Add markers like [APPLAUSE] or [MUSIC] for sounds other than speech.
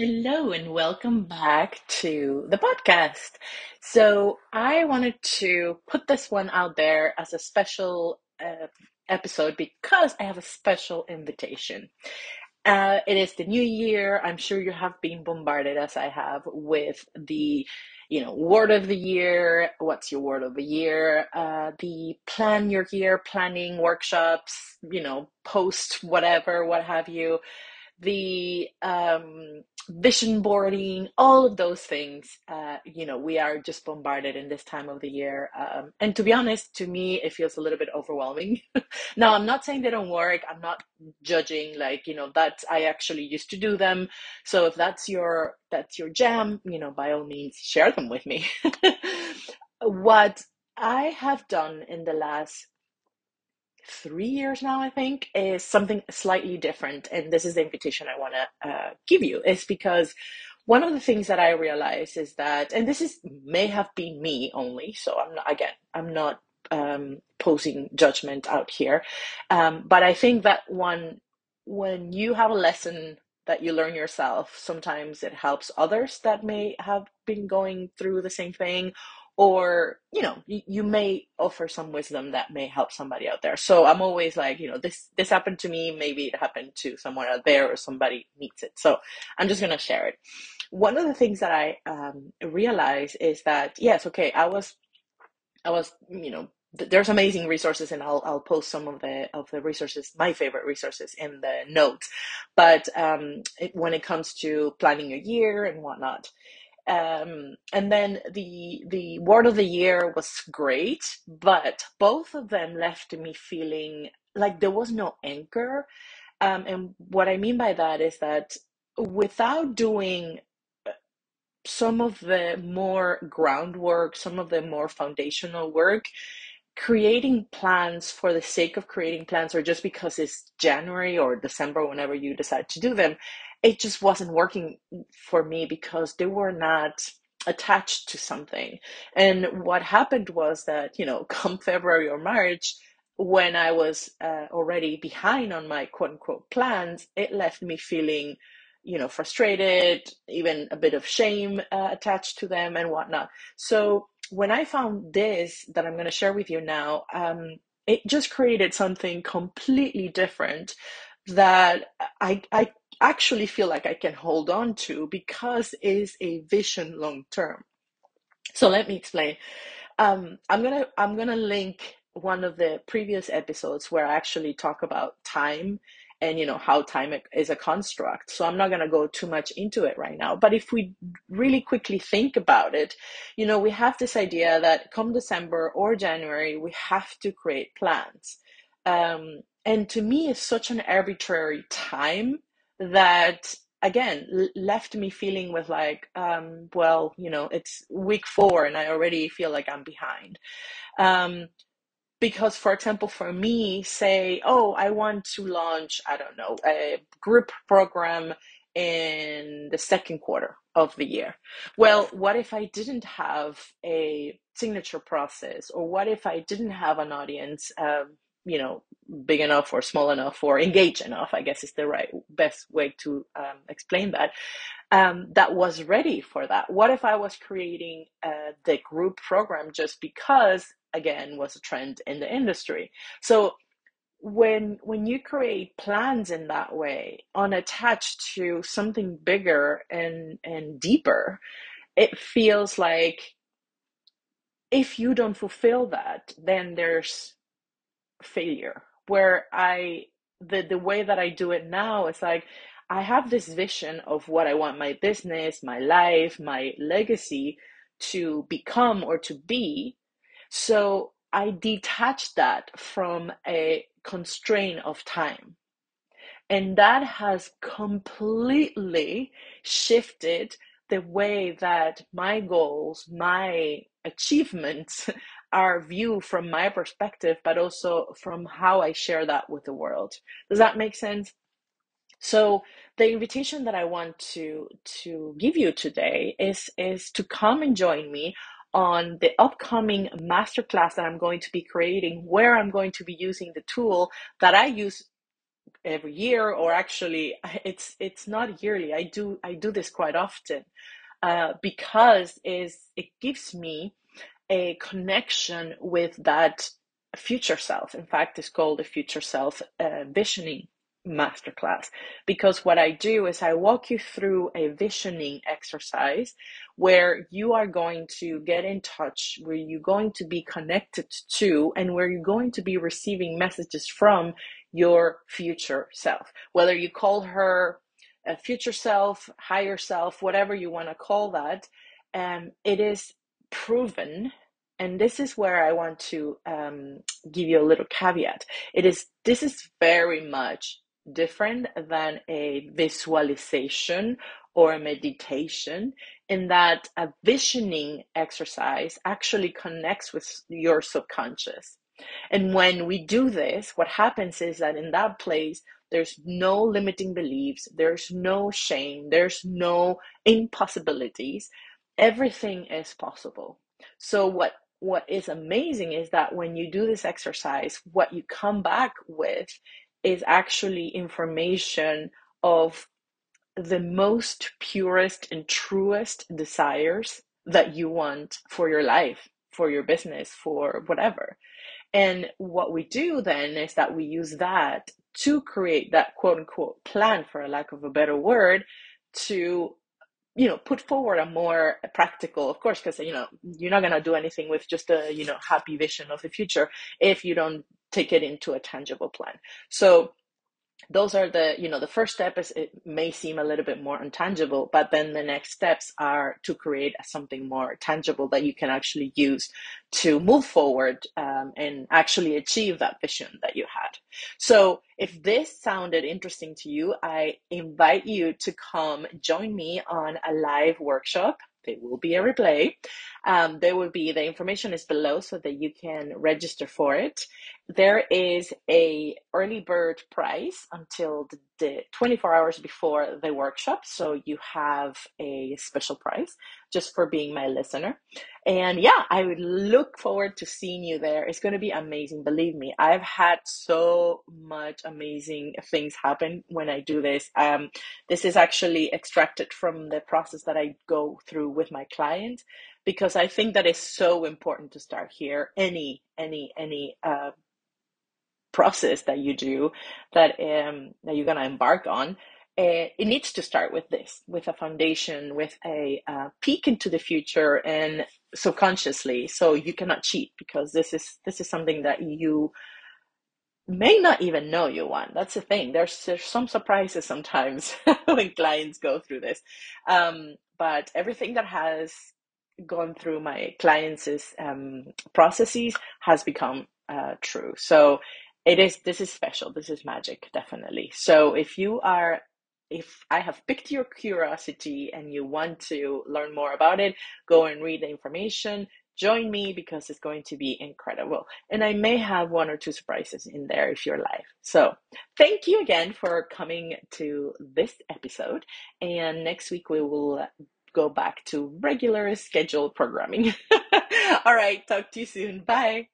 Hello and welcome back to the podcast. So, I wanted to put this one out there as a special uh, episode because I have a special invitation. Uh, it is the new year. I'm sure you have been bombarded, as I have, with the you know word of the year. What's your word of the year? Uh, the plan your year planning workshops. You know, post whatever, what have you the um, vision boarding, all of those things, uh, you know, we are just bombarded in this time of the year. Um, and to be honest, to me, it feels a little bit overwhelming. [LAUGHS] now, I'm not saying they don't work. I'm not judging, like, you know, that I actually used to do them. So if that's your, that's your jam, you know, by all means, share them with me. [LAUGHS] what I have done in the last three years now, I think, is something slightly different. And this is the invitation I want to uh, give you, is because one of the things that I realize is that, and this is may have been me only, so I'm not, again, I'm not um, posing judgment out here, um, but I think that one, when you have a lesson that you learn yourself, sometimes it helps others that may have been going through the same thing or you know you, you may offer some wisdom that may help somebody out there. So i'm always like you know this this happened to me maybe it happened to someone out there or somebody needs it. So i'm just going to share it. One of the things that i um, realized is that yes okay i was i was you know there's amazing resources and I'll, I'll post some of the of the resources my favorite resources in the notes. But um, it, when it comes to planning a year and whatnot um, and then the the word of the year was great, but both of them left me feeling like there was no anchor. Um, and what I mean by that is that without doing uh, some of the more groundwork, some of the more foundational work, creating plans for the sake of creating plans or just because it's January or December, whenever you decide to do them, it just wasn't working for me because they were not attached to something. And what happened was that, you know, [LAUGHS] come February or March, when I was uh, already behind on my quote unquote plans, it left me feeling, you know, frustrated, even a bit of shame uh, attached to them and whatnot. So when I found this that I'm going to share with you now, um, it just created something completely different that I, I actually feel like I can hold on to because it's a vision long term. So let me explain. Um, I'm gonna I'm gonna link one of the previous episodes where I actually talk about time and you know how time is a construct. So i'm not going to go too much into it right now. But if we really quickly think about it you know we have this idea that come december or january we have to create plans. Um, and to me it's such an arbitrary time that again left me feeling with like um, well you know it's week four and i already feel like i'm behind. Um, because for example for me say oh i want to launch i don't know a group program in the second quarter of the year. Well what if i didn't have a signature process? Or what if i didn't have an audience? Um, you know big enough or small enough or engaged enough i guess is the right best way to um, explain that. Um, that was ready for that. What if i was creating uh, the group program just because again was a trend in the industry? So when when you create plans in that way unattached to something bigger and and deeper it feels like if you don't fulfill that then there's failure where i the the way that i do it now is like i have this vision of what i want my business my life my legacy to become or to be. So i detach that from a constraint of time. And that has completely shifted the way that my goals my achievements [LAUGHS] are view from my perspective, but also from how I share that with the world. Does that make sense? So the invitation that I want to to give you today is is to come and join me on the upcoming masterclass that I'm going to be creating, where I'm going to be using the tool that I use every year or actually [LAUGHS] it's it's not yearly i do i do this quite often uh, because is it gives me a connection with that future self in fact it's called a future self uh, visioning masterclass because what I do is I walk you through a visioning exercise where you are going to get in touch, where you're going to be connected to, and where you're going to be receiving messages from your future self. Whether you call her a future self, higher self, whatever you want to call that, um, it is proven and this is where I want to um, give you a little caveat. It is this is very much different than a visualization or a meditation in that a visioning exercise actually connects with your subconscious. And when we do this, what happens is that in that place, there's no limiting beliefs, there's no shame, there's no impossibilities. Everything is possible. So, what what is amazing is that when you do this exercise, what you come back with is actually information of the most purest and truest desires that you want for your life, for your business, for whatever. And what we do then is that we use that to create that quote unquote plan, for a lack of a better word, to you know put forward a more practical of course because you know you're not going to do anything with just a you know happy vision of the future if you don't take it into a tangible plan. So those are the you know the first step is it may seem a little bit more intangible but then the next steps are to create something more tangible that you can actually use to move forward um, and actually achieve that vision that you had so if this sounded interesting to you i invite you to come join me on a live workshop there will be a replay. Um, there will be the information is below so that you can register for it. There is a early bird price until the, the 24 hours before the workshop, so you have a special price just for being my listener. And yeah, I would look forward to seeing you there. It's going to be amazing. Believe me, I've had so much amazing things happen when I do this. Um, this is actually extracted from the process that I go through with my clients because I think that is so important to start here. Any, any, any, uh, process that you do that um, that you're to embark on uh, it needs to start with this, with a foundation, with a uh, peek into the future, and subconsciously. So you cannot cheat because this is this is something that you may not even know you want. That's the thing. There's there's some surprises sometimes [LAUGHS] when clients go through this, um, but everything that has gone through my clients' um, processes has become uh, true. So it is this is special. This is magic, definitely. So if you are if I have picked your curiosity and you want to learn more about it, go and read the information. Join me because it's going to be incredible. And I may have one or two surprises in there if you're live. So, thank you again for coming to this episode. And next week we will go back to regular scheduled programming. [LAUGHS] All right, talk to you soon. Bye.